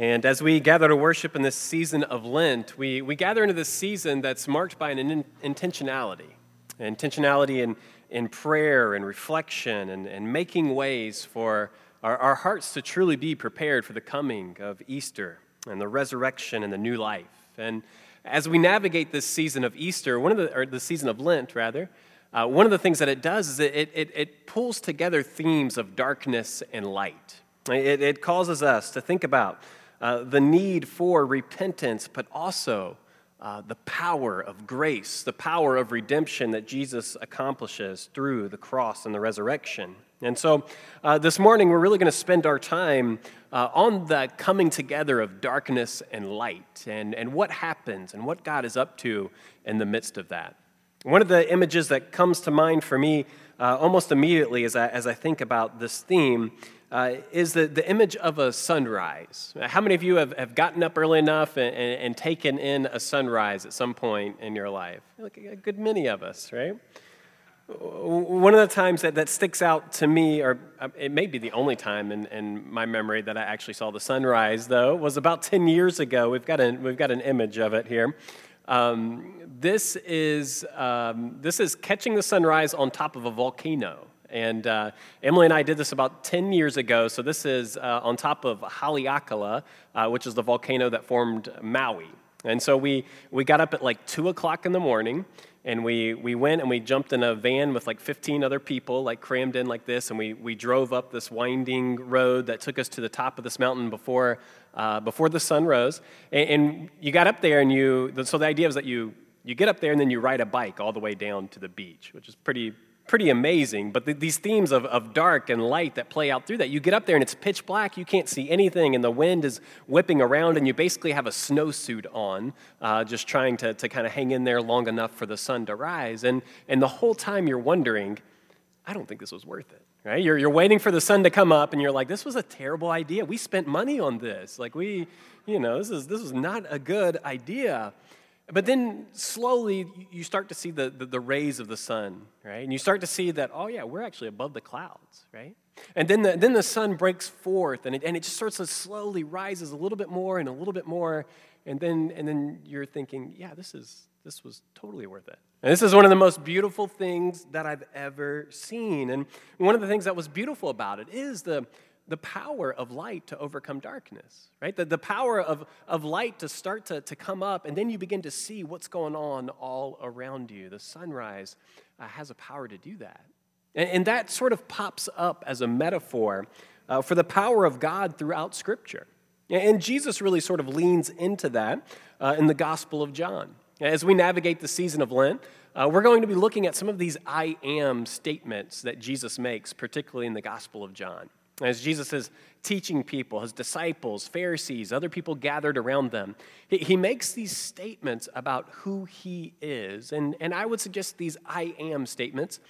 And as we gather to worship in this season of Lent, we, we gather into this season that's marked by an in, intentionality. Intentionality in, in prayer and reflection and, and making ways for our, our hearts to truly be prepared for the coming of Easter and the resurrection and the new life. And as we navigate this season of Easter, one of the, or the season of Lent, rather, uh, one of the things that it does is it, it, it pulls together themes of darkness and light. It, it causes us to think about uh, the need for repentance, but also uh, the power of grace, the power of redemption that Jesus accomplishes through the cross and the resurrection. And so uh, this morning, we're really going to spend our time uh, on the coming together of darkness and light and, and what happens and what God is up to in the midst of that. One of the images that comes to mind for me uh, almost immediately as I, as I think about this theme uh, is the, the image of a sunrise. How many of you have, have gotten up early enough and, and, and taken in a sunrise at some point in your life? A good many of us, right? One of the times that, that sticks out to me, or uh, it may be the only time in, in my memory that I actually saw the sunrise, though, was about 10 years ago. We've got, a, we've got an image of it here. Um, this, is, um, this is catching the sunrise on top of a volcano. And uh, Emily and I did this about 10 years ago. So this is uh, on top of Haleakala, uh, which is the volcano that formed Maui. And so we, we got up at like 2 o'clock in the morning, and we, we went and we jumped in a van with like 15 other people, like crammed in like this, and we, we drove up this winding road that took us to the top of this mountain before, uh, before the sun rose. And, and you got up there, and you, so the idea was that you, you get up there and then you ride a bike all the way down to the beach, which is pretty, pretty amazing. But the, these themes of, of dark and light that play out through that, you get up there and it's pitch black, you can't see anything, and the wind is whipping around, and you basically have a snowsuit on, uh, just trying to, to kind of hang in there long enough for the sun to rise. And, and the whole time you're wondering, I don't think this was worth it. Right? You're, you're waiting for the sun to come up, and you're like, this was a terrible idea. We spent money on this. Like, we, you know, this is, this is not a good idea. But then slowly you start to see the, the, the, rays of the sun, right? And you start to see that, oh, yeah, we're actually above the clouds, right? And then the, then the sun breaks forth and it, and it just starts to slowly rises a little bit more and a little bit more. And then, and then you're thinking, yeah, this, is, this was totally worth it. And this is one of the most beautiful things that I've ever seen. And one of the things that was beautiful about it is the, the power of light to overcome darkness, right? The, the power of, of light to start to, to come up, and then you begin to see what's going on all around you. The sunrise uh, has a power to do that. And, and, that sort of pops up as a metaphor uh, for the power of God throughout Scripture. And Jesus really sort of leans into that uh, in the Gospel of John. As we navigate the season of Lent, uh, we're going to be looking at some of these I am statements that Jesus makes, particularly in the Gospel of John. As Jesus is teaching people, his disciples, Pharisees, other people gathered around them, he, makes these statements about who he is. And, and I would suggest these I am statements,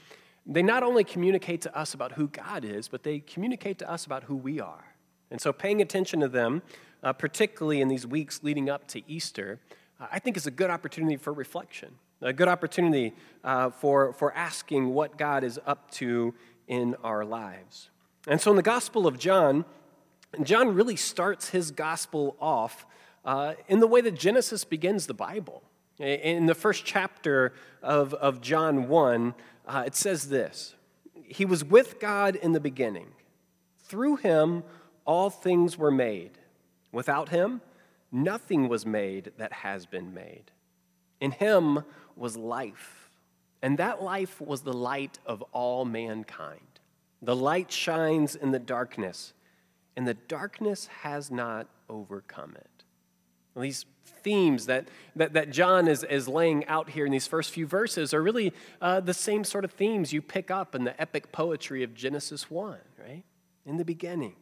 they not only communicate to us about who God is, but they communicate to us about who we are. And so paying attention to them, uh, particularly in these weeks leading up to Easter, uh, I think is a good opportunity for reflection, a good opportunity uh, for, for asking what God is up to in our lives. And so in the Gospel of John, John really starts his gospel off uh, in the way that Genesis begins the Bible. In the first chapter of, of John 1, uh, it says this He was with God in the beginning. Through him, all things were made. Without him, nothing was made that has been made. In him was life, and that life was the light of all mankind. The light shines in the darkness, and the darkness has not overcome it. Well, these themes that, that, that John is, is laying out here in these first few verses are really uh, the same sort of themes you pick up in the epic poetry of Genesis 1, right? In the beginning,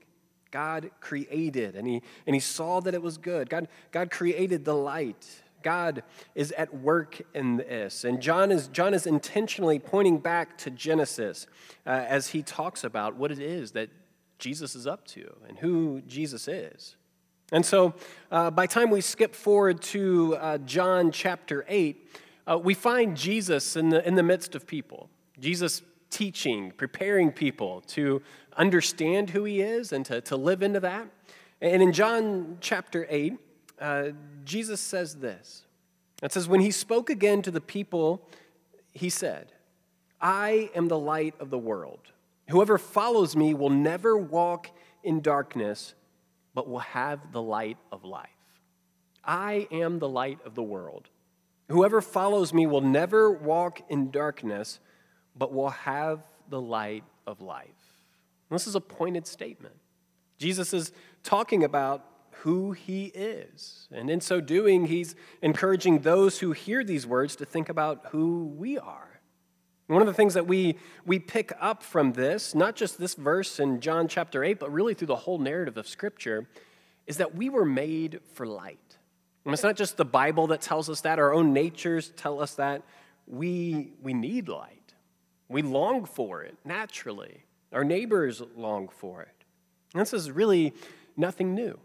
God created, and he, and he saw that it was good. God, God created the light God is at work in this. And John is, John is intentionally pointing back to Genesis uh, as he talks about what it is that Jesus is up to and who Jesus is. And so uh, by time we skip forward to uh, John chapter 8, uh, we find Jesus in the, in the midst of people. Jesus teaching, preparing people to understand who he is and to, to live into that. And in John chapter 8, uh, Jesus says this It says, When he spoke again to the people, he said, I am the light of the world. Whoever follows me will never walk in darkness, but will have the light of life. I am the light of the world. Whoever follows me will never walk in darkness, but will have the light of life. This is a pointed statement. Jesus is talking about who he is. And in so doing, he's encouraging those who hear these words to think about who we are. One of the things that we, we pick up from this, not just this verse in John chapter 8, but really through the whole narrative of Scripture, is that we were made for light. And it's not just the Bible that tells us that, our own natures tell us that. We, we need light. We long for it naturally. Our neighbors long for it. And this is really nothing new.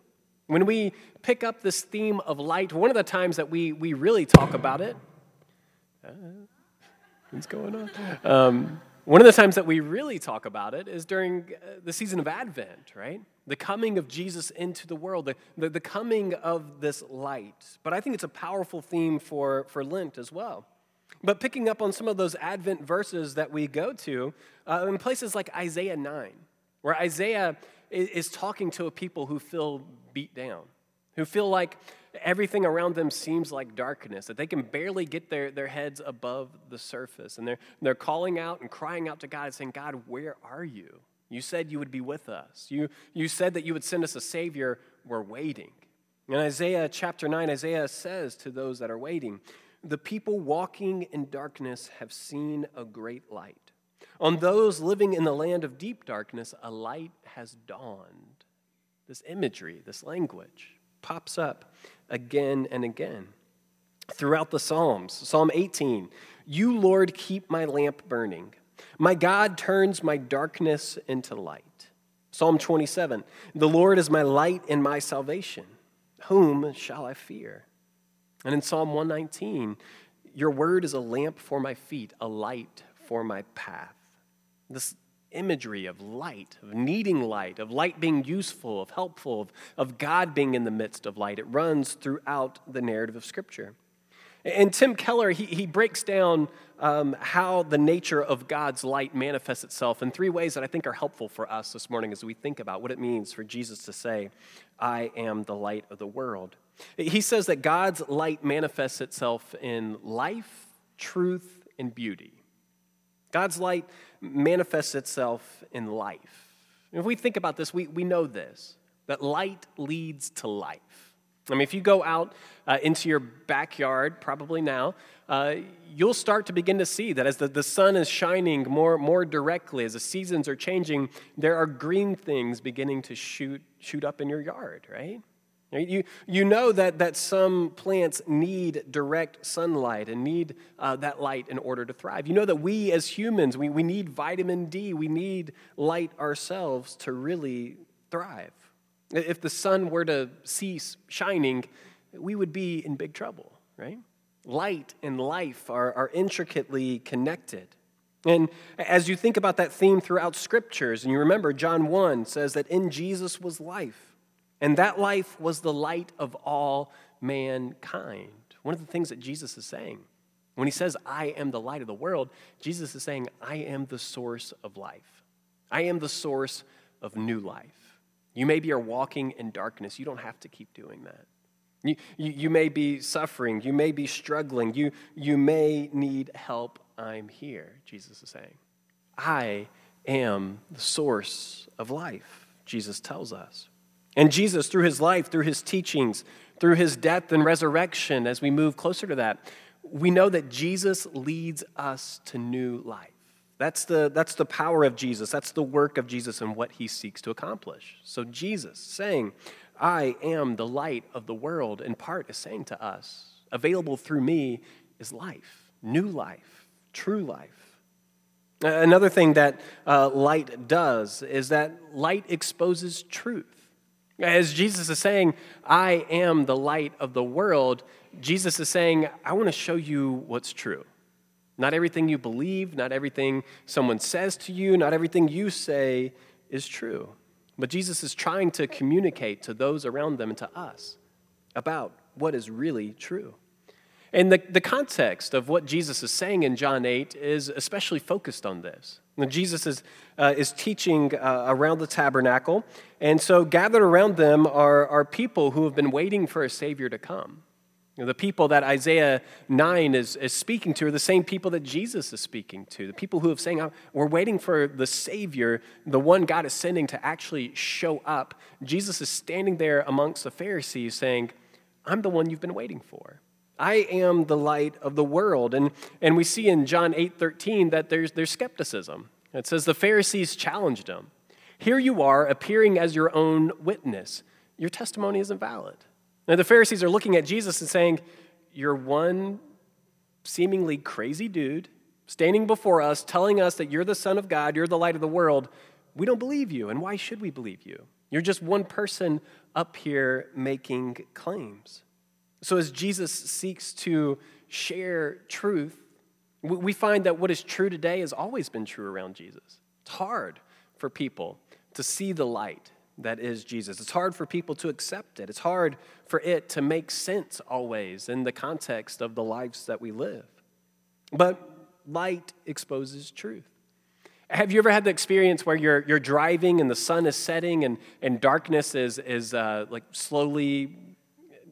When we pick up this theme of light, one of the times that we, we really talk about it, uh, what's going on? Um, one of the times that we really talk about it is during uh, the season of Advent, right? The coming of Jesus into the world, the, the, the, coming of this light. But I think it's a powerful theme for, for Lent as well. But picking up on some of those Advent verses that we go to, uh, in places like Isaiah 9, where Isaiah is, is talking to a people who feel beat down, who feel like everything around them seems like darkness, that they can barely get their, their heads above the surface. And they're, they're calling out and crying out to God, saying, God, where are you? You said you would be with us. You, you said that you would send us a Savior. We're waiting. In Isaiah chapter 9, Isaiah says to those that are waiting, The people walking in darkness have seen a great light. On those living in the land of deep darkness, a light has dawned. This imagery, this language pops up again and again throughout the Psalms. Psalm 18 You, Lord, keep my lamp burning. My God turns my darkness into light. Psalm 27 The Lord is my light and my salvation. Whom shall I fear? And in Psalm 119, Your word is a lamp for my feet, a light for my path. This imagery of light, of needing light, of light being useful, of helpful, of, of God being in the midst of light. It runs throughout the narrative of Scripture. And Tim Keller, he, he breaks down um, how the nature of God's light manifests itself in three ways that I think are helpful for us this morning as we think about what it means for Jesus to say, I am the light of the world. He says that God's light manifests itself in life, truth, and beauty. God's light manifests itself in life. If we think about this, we, we know this that light leads to life. I mean, if you go out uh, into your backyard, probably now, uh, you'll start to begin to see that as the, the sun is shining more, more directly, as the seasons are changing, there are green things beginning to shoot, shoot up in your yard, right? You, you know that, that some plants need direct sunlight and need uh, that light in order to thrive. You know that we as humans, we, we need vitamin D, we need light ourselves to really thrive. If the sun were to cease shining, we would be in big trouble, right? Light and life are, are intricately connected. And as you think about that theme throughout scriptures, and you remember John 1 says that in Jesus was life and that life was the light of all mankind. One of the things that Jesus is saying, when he says, I am the light of the world, Jesus is saying, I am the source of life. I am the source of new life. You maybe are walking in darkness. You don't have to keep doing that. You, you, you, may be suffering. You may be struggling. You, you may need help. I'm here, Jesus is saying. I am the source of life, Jesus tells us. And Jesus, through his life, through his teachings, through his death and resurrection, as we move closer to that, we know that Jesus leads us to new life. That's the, that's the power of Jesus. That's the work of Jesus and what he seeks to accomplish. So, Jesus saying, I am the light of the world, in part is saying to us, available through me is life, new life, true life. Another thing that uh, light does is that light exposes truth. As Jesus is saying, I am the light of the world, Jesus is saying, I want to show you what's true. Not everything you believe, not everything someone says to you, not everything you say is true. But Jesus is trying to communicate to those around them and to us about what is really true. And the, the context of what Jesus is saying in John 8 is especially focused on this. Jesus is, uh, is teaching uh, around the tabernacle, and so gathered around them are, are people who have been waiting for a Savior to come. You know, the people that Isaiah 9 is, is speaking to are the same people that Jesus is speaking to. The people who have saying, oh, we're waiting for the Savior, the one God is sending to actually show up. Jesus is standing there amongst the Pharisees saying, I'm the one you've been waiting for. I am the light of the world. And, and we see in John 8 13 that there's, there's skepticism. It says, The Pharisees challenged him. Here you are appearing as your own witness. Your testimony isn't valid. Now, the Pharisees are looking at Jesus and saying, You're one seemingly crazy dude standing before us, telling us that you're the Son of God, you're the light of the world. We don't believe you. And why should we believe you? You're just one person up here making claims. So, as Jesus seeks to share truth, we find that what is true today has always been true around Jesus. It's hard for people to see the light that is Jesus. It's hard for people to accept it. It's hard for it to make sense always in the context of the lives that we live. But light exposes truth. Have you ever had the experience where you're, you're driving and the sun is setting and, and darkness is, is uh, like slowly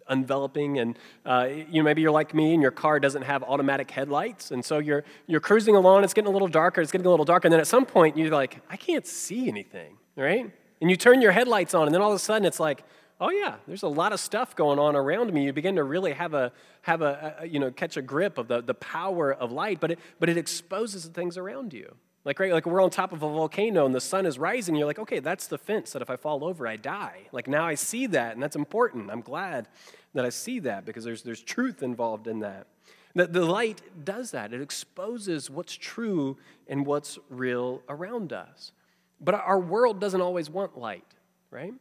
enveloping and uh, you know maybe you're like me and your car doesn't have automatic headlights. And so you're you're cruising along it's getting a little darker it's getting a little darker. And then at some point you're like i can't see anything right? And you turn your headlights on and then all of a sudden it's like oh yeah there's a lot of stuff going on around me. You begin to really have a have a, a you know catch a grip of the, the power of light but it but it exposes the things around you. Like, right, like we're on top of a volcano and the sun is rising, you're like, okay, that's the fence that if I fall over, I die. Like now I see that, and that's important. I'm glad that I see that because there's, there's truth involved in that. That the light does that, it exposes what's true and what's real around us. But our world doesn't always want light, right?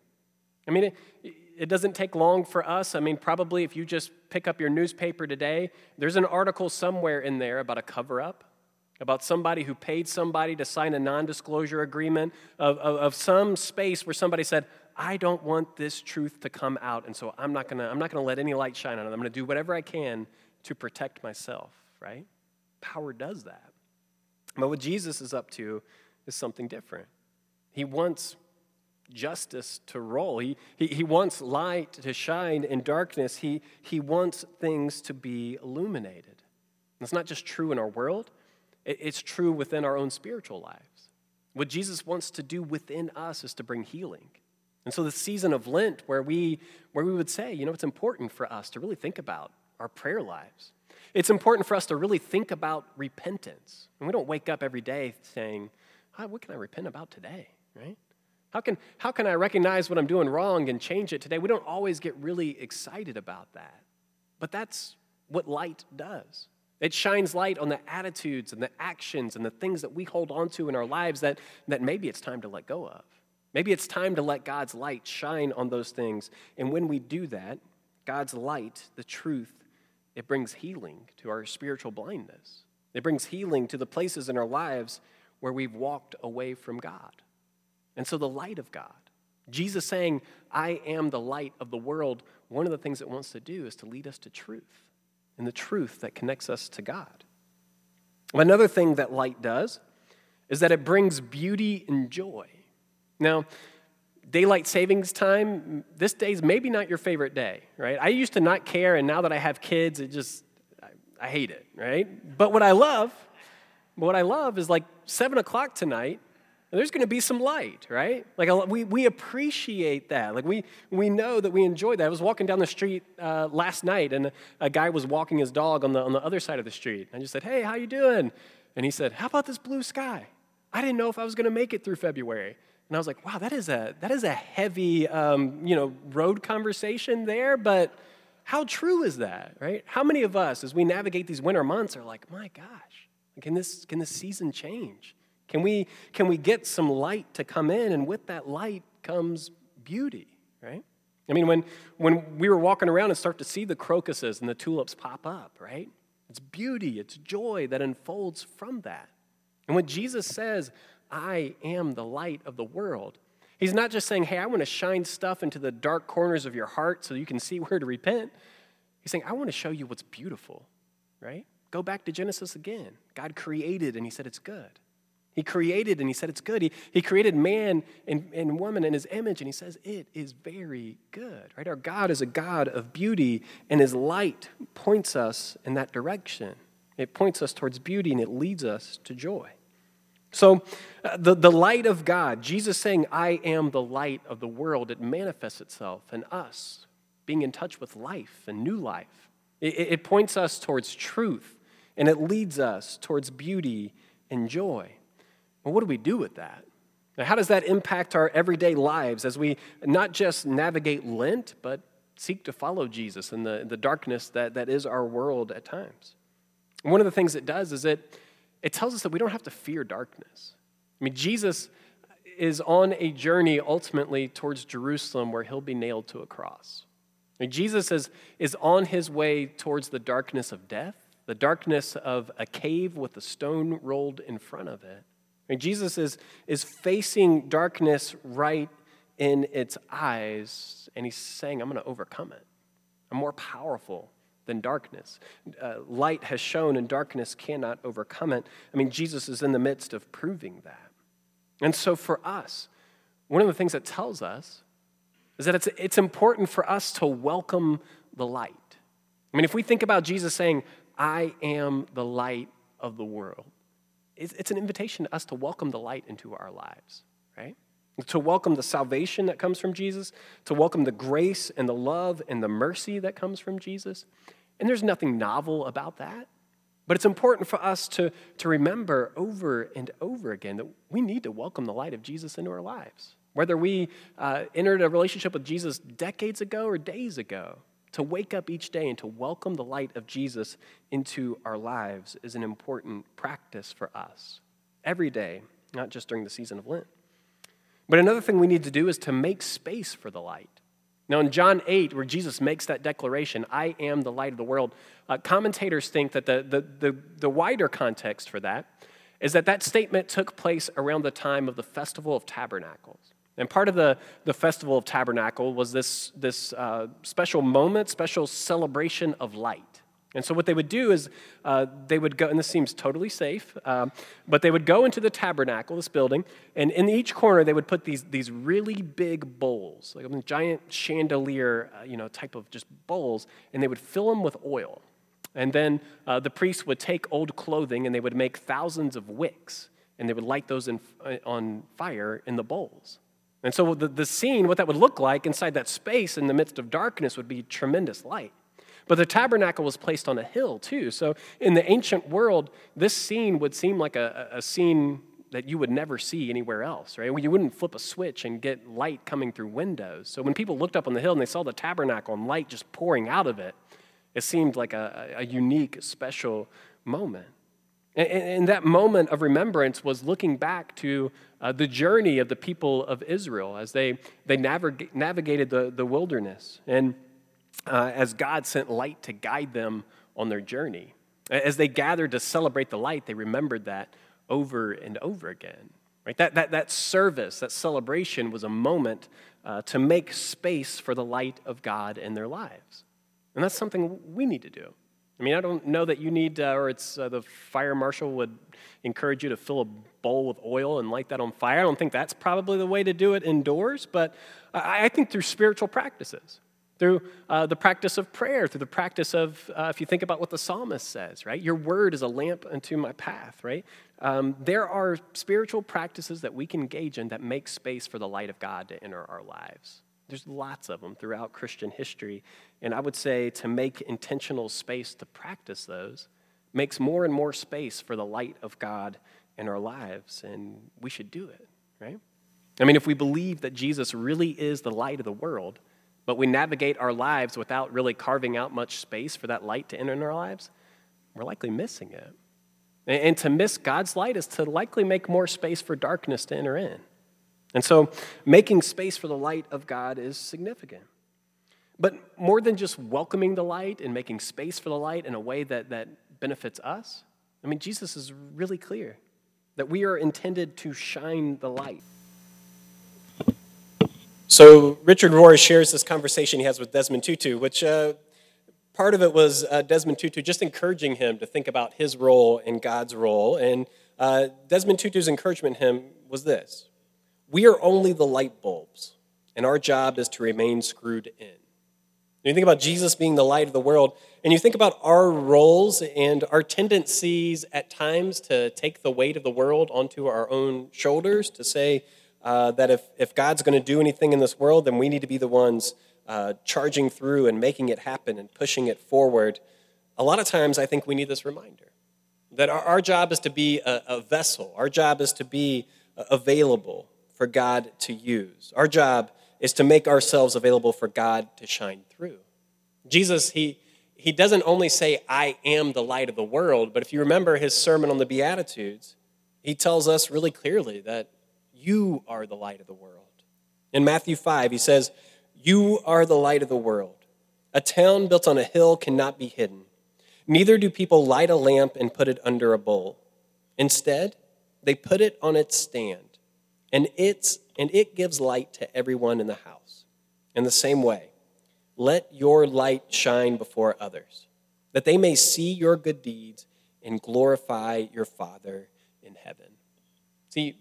I mean, it, it doesn't take long for us. I mean, probably if you just pick up your newspaper today, there's an article somewhere in there about a cover up about somebody who paid somebody to sign a non disclosure agreement of, of, of, some space where somebody said, I don't want this truth to come out, and so I'm not gonna, I'm not gonna let any light shine on it. I'm gonna do whatever I can to protect myself, right? Power does that. But what Jesus is up to is something different. He wants justice to roll. He, he, he wants light to shine in darkness. He, he wants things to be illuminated. It's not just true in our world, it's true within our own spiritual lives. What Jesus wants to do within us is to bring healing. And so the season of Lent where we where we would say, you know, it's important for us to really think about our prayer lives. It's important for us to really think about repentance. And we don't wake up every day saying, ah, what can I repent about today? Right? How can, how can I recognize what I'm doing wrong and change it today? We don't always get really excited about that. But that's what light does. It shines light on the attitudes and the actions and the things that we hold on to in our lives that, that maybe it's time to let go of. Maybe it's time to let God's light shine on those things. And when we do that, God's light, the truth, it brings healing to our spiritual blindness. It brings healing to the places in our lives where we've walked away from God. And so, the light of God, Jesus saying, I am the light of the world, one of the things it wants to do is to lead us to truth and the truth that connects us to God. Another thing that light does is that it brings beauty and joy. Now, daylight savings time, this day is maybe not your favorite day, right? I used to not care, and now that I have kids, it just, I, I hate it, right? But what I love, what I love is like seven o'clock tonight, and there's going to be some light, right? Like we, we appreciate that. Like we, we know that we enjoy that. I was walking down the street uh, last night, and a, a, guy was walking his dog on the, on the other side of the street. I just said, hey, how you doing? And he said, how about this blue sky? I didn't know if I was going to make it through February. And I was like, wow, that is a, that is a heavy, um, you know, road conversation there, but how true is that, right? How many of us, as we navigate these winter months, are like, my gosh, can this, can this season change? Can we, can we get some light to come in? And with that light comes beauty, right? I mean, when, when we were walking around and start to see the crocuses and the tulips pop up, right? It's beauty, it's joy that unfolds from that. And when Jesus says, I am the light of the world, He's not just saying, hey, I want to shine stuff into the dark corners of your heart so you can see where to repent. He's saying, I want to show you what's beautiful, right? Go back to Genesis again. God created and he said it's good. He created and he said it's good. He, he created man and, and woman in his image and he says it is very good, right? Our God is a God of beauty and his light points us in that direction. It points us towards beauty and it leads us to joy. So, Uh, the, the light of God, Jesus saying, I am the light of the world, it manifests itself in us being in touch with life and new life. It, it points us towards truth and it leads us towards beauty and joy. Well, what do we do with that? Now, how does that impact our everyday lives as we not just navigate Lent, but seek to follow Jesus in the, the darkness that, that is our world at times? one of the things it does is it, it tells us that we don't have to fear darkness. I mean, Jesus is on a journey ultimately towards Jerusalem where he'll be nailed to a cross. I mean, Jesus is, is on his way towards the darkness of death, the darkness of a cave with a stone rolled in front of it. I mean, Jesus is, is facing darkness right in its eyes, and he's saying, I'm going to overcome it. I'm more powerful than darkness. Uh, light has shone, and darkness cannot overcome it. I mean, Jesus is in the midst of proving that. And so, for us, one of the things that tells us is that it's, it's important for us to welcome the light. I mean, if we think about Jesus saying, I am the light of the world, it's, it's an invitation to us to welcome the light into our lives, right? To welcome the salvation that comes from Jesus, to welcome the grace and the love and the mercy that comes from Jesus. And there's nothing novel about that. But it's important for us to, to remember over and over again that we need to welcome the light of Jesus into our lives. Whether we uh, entered a relationship with Jesus decades ago or days ago, to wake up each day and to welcome the light of Jesus into our lives is an important practice for us every day, not just during the season of Lent. But another thing we need to do is to make space for the light. Now, in John 8, where Jesus makes that declaration, I am the light of the world, uh, commentators think that the, the, the, the wider context for that is that that statement took place around the time of the Festival of Tabernacles. And part of the, the Festival of Tabernacle was this, this uh, special moment, special celebration of light. And so, what they would do is uh, they would go, and this seems totally safe, um, but they would go into the tabernacle, this building, and in each corner they would put these, these really big bowls, like a giant chandelier, uh, you know, type of just bowls, and they would fill them with oil. And then uh, the priests would take old clothing and they would make thousands of wicks, and they would light those in, uh, on fire in the bowls. And so, the, the scene, what that would look like inside that space in the midst of darkness, would be tremendous light. But the tabernacle was placed on a hill too. So in the ancient world, this scene would seem like a, a scene that you would never see anywhere else, right? You wouldn't flip a switch and get light coming through windows. So when people looked up on the hill and they saw the tabernacle and light just pouring out of it, it seemed like a, a unique, special moment. And, and, that moment of remembrance was looking back to uh, the journey of the people of Israel as they, they navig- navigated the, the wilderness. And uh, as God sent light to guide them on their journey. As they gathered to celebrate the light, they remembered that over and over again. Right? That, that, that service, that celebration was a moment uh, to make space for the light of God in their lives. And that's something we need to do. I mean, I don't know that you need, uh, or it's uh, the fire marshal would encourage you to fill a bowl with oil and light that on fire. I don't think that's probably the way to do it indoors, but I, I think through spiritual practices through uh, the practice of prayer, through the practice of, uh, if you think about what the psalmist says, right? Your word is a lamp unto my path, right? Um, there are spiritual practices that we can engage in that make space for the light of God to enter our lives. There's lots of them throughout Christian history. And I would say to make intentional space to practice those makes more and more space for the light of God in our lives. And we should do it, right? I mean, if we believe that Jesus really is the light of the world, but we navigate our lives without really carving out much space for that light to enter in our lives, we're likely missing it. And to miss God's light is to likely make more space for darkness to enter in. And so, making space for the light of God is significant. But more than just welcoming the light and making space for the light in a way that, that benefits us, I mean, Jesus is really clear that we are intended to shine the light. So Richard Rohr shares this conversation he has with Desmond Tutu, which uh, part of it was uh, Desmond Tutu just encouraging him to think about his role and God's role. And uh, Desmond Tutu's encouragement him was this We are only the light bulbs, and our job is to remain screwed in. You think about Jesus being the light of the world, and you think about our roles and our tendencies at times to take the weight of the world onto our own shoulders, to say uh, that if, if God's going to do anything in this world, then we need to be the ones uh, charging through and making it happen and pushing it forward. A lot of times, I think we need this reminder that our, our job is to be a, a vessel, our job is to be uh, available for God to use. Our job is to make ourselves available for God to shine through. Jesus, he, he doesn't only say, I am the light of the world, but if you remember his sermon on the Beatitudes, he tells us really clearly that you are the light of the world. In Matthew 5, he says, You are the light of the world. A town built on a hill cannot be hidden. Neither do people light a lamp and put it under a bowl. Instead, they put it on its stand, and, it's, and it gives light to everyone in the house. In the same way, let your light shine before others, that they may see your good deeds and glorify your Father in heaven. See,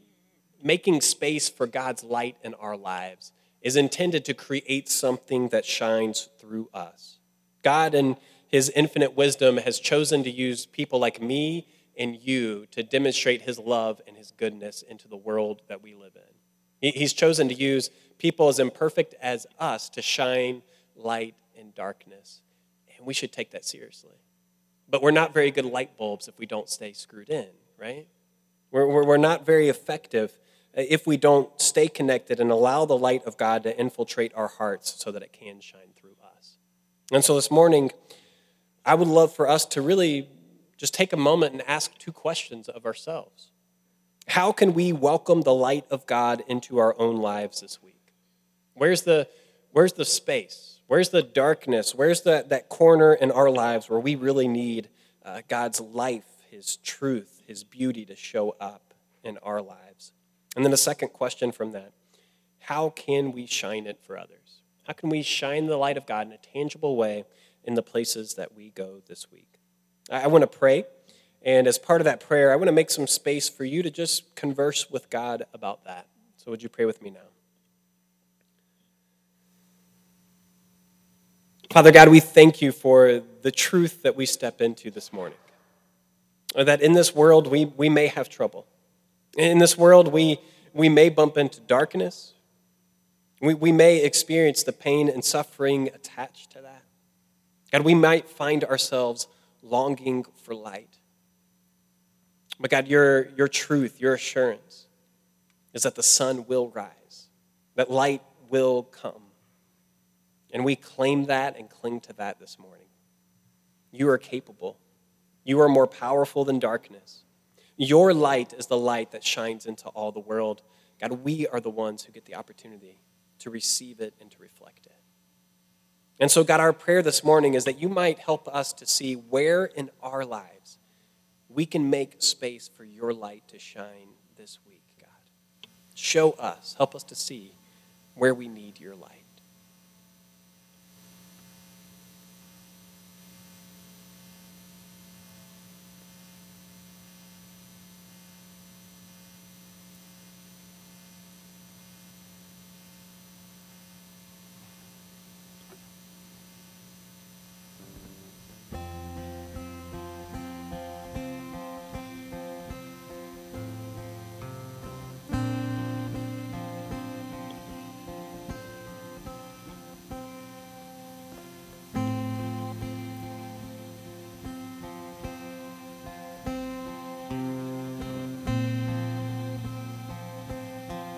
making space for God's light in our lives is intended to create something that shines through us. God, in His infinite wisdom, has chosen to use people like me and you to demonstrate His love and His goodness into the world that we live in. He's chosen to use people as imperfect as us to shine light in darkness. And we should take that seriously. But we're not very good light bulbs if we don't stay screwed in, right? We're, we're, not very effective if we don't stay connected and allow the light of God to infiltrate our hearts so that it can shine through us. And so this morning, I would love for us to really just take a moment and ask two questions of ourselves. How can we welcome the light of God into our own lives this week? Where's the, where's the space? Where's the darkness? Where's the, that corner in our lives where we really need uh, God's life, His truth, His beauty to show up in our lives? And then a second question from that How can we shine it for others? How can we shine the light of God in a tangible way in the places that we go this week? I, want to pray. And as part of that prayer, I want to make some space for you to just converse with God about that. So, would you pray with me now? Father God, we thank you for the truth that we step into this morning. That in this world we, we may have trouble. In this world we, we may bump into darkness. We, we may experience the pain and suffering attached to that. God, we might find ourselves longing for light. But God, your, your truth, your assurance is that the sun will rise, that light will come. And we claim that and cling to that this morning. You are capable. You are more powerful than darkness. Your light is the light that shines into all the world. God, we are the ones who get the opportunity to receive it and to reflect it. And so, God, our prayer this morning is that you might help us to see where in our lives we can make space for your light to shine this week, God. Show us, help us to see where we need your light.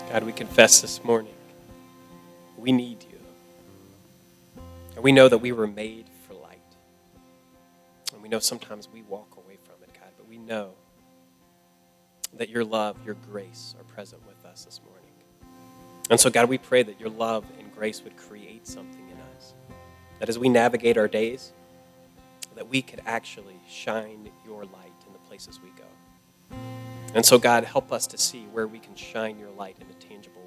God, we confess this morning we need you. And we know that we were made for light. And we know sometimes we walk away from it, God, but we know that your love, your grace are present with us this morning. And so, God, we pray that your love and grace would create something in us. That as we navigate our days, that we could actually shine your light in the places we go. And so, God, help us to see where we can shine your light in a tangible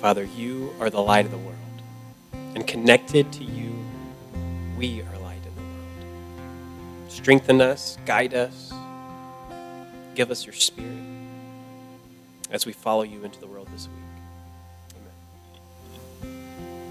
Father, you are the light of the world. And connected to you, we are light in the world. Strengthen us, guide us, give us your spirit as we follow you into the world.